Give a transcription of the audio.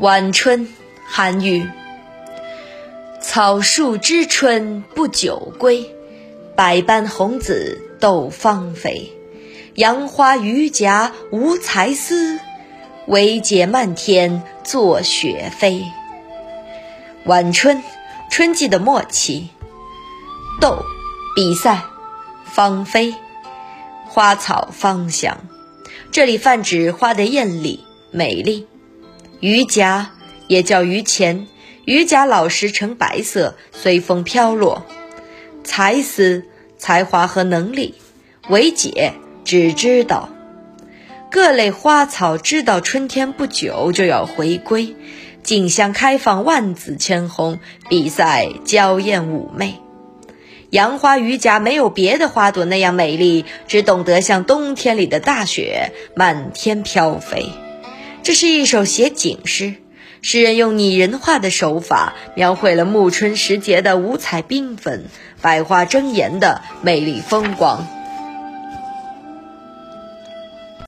晚春，韩愈。草树知春不久归，百般红紫斗芳菲。杨花榆荚无才思，惟解漫天作雪飞。晚春，春季的末期。斗，比赛。芳菲，花草芳香。这里泛指花的艳丽、美丽。榆荚也叫榆钱，榆荚老实呈白色，随风飘落。才思，才华和能力。惟解，只知道。各类花草知道春天不久就要回归，竞相开放，万紫千红，比赛娇艳妩媚。杨花榆荚没有别的花朵那样美丽，只懂得像冬天里的大雪，漫天飘飞。这是一首写景诗，诗人用拟人化的手法，描绘了暮春时节的五彩缤纷、百花争妍的美丽风光。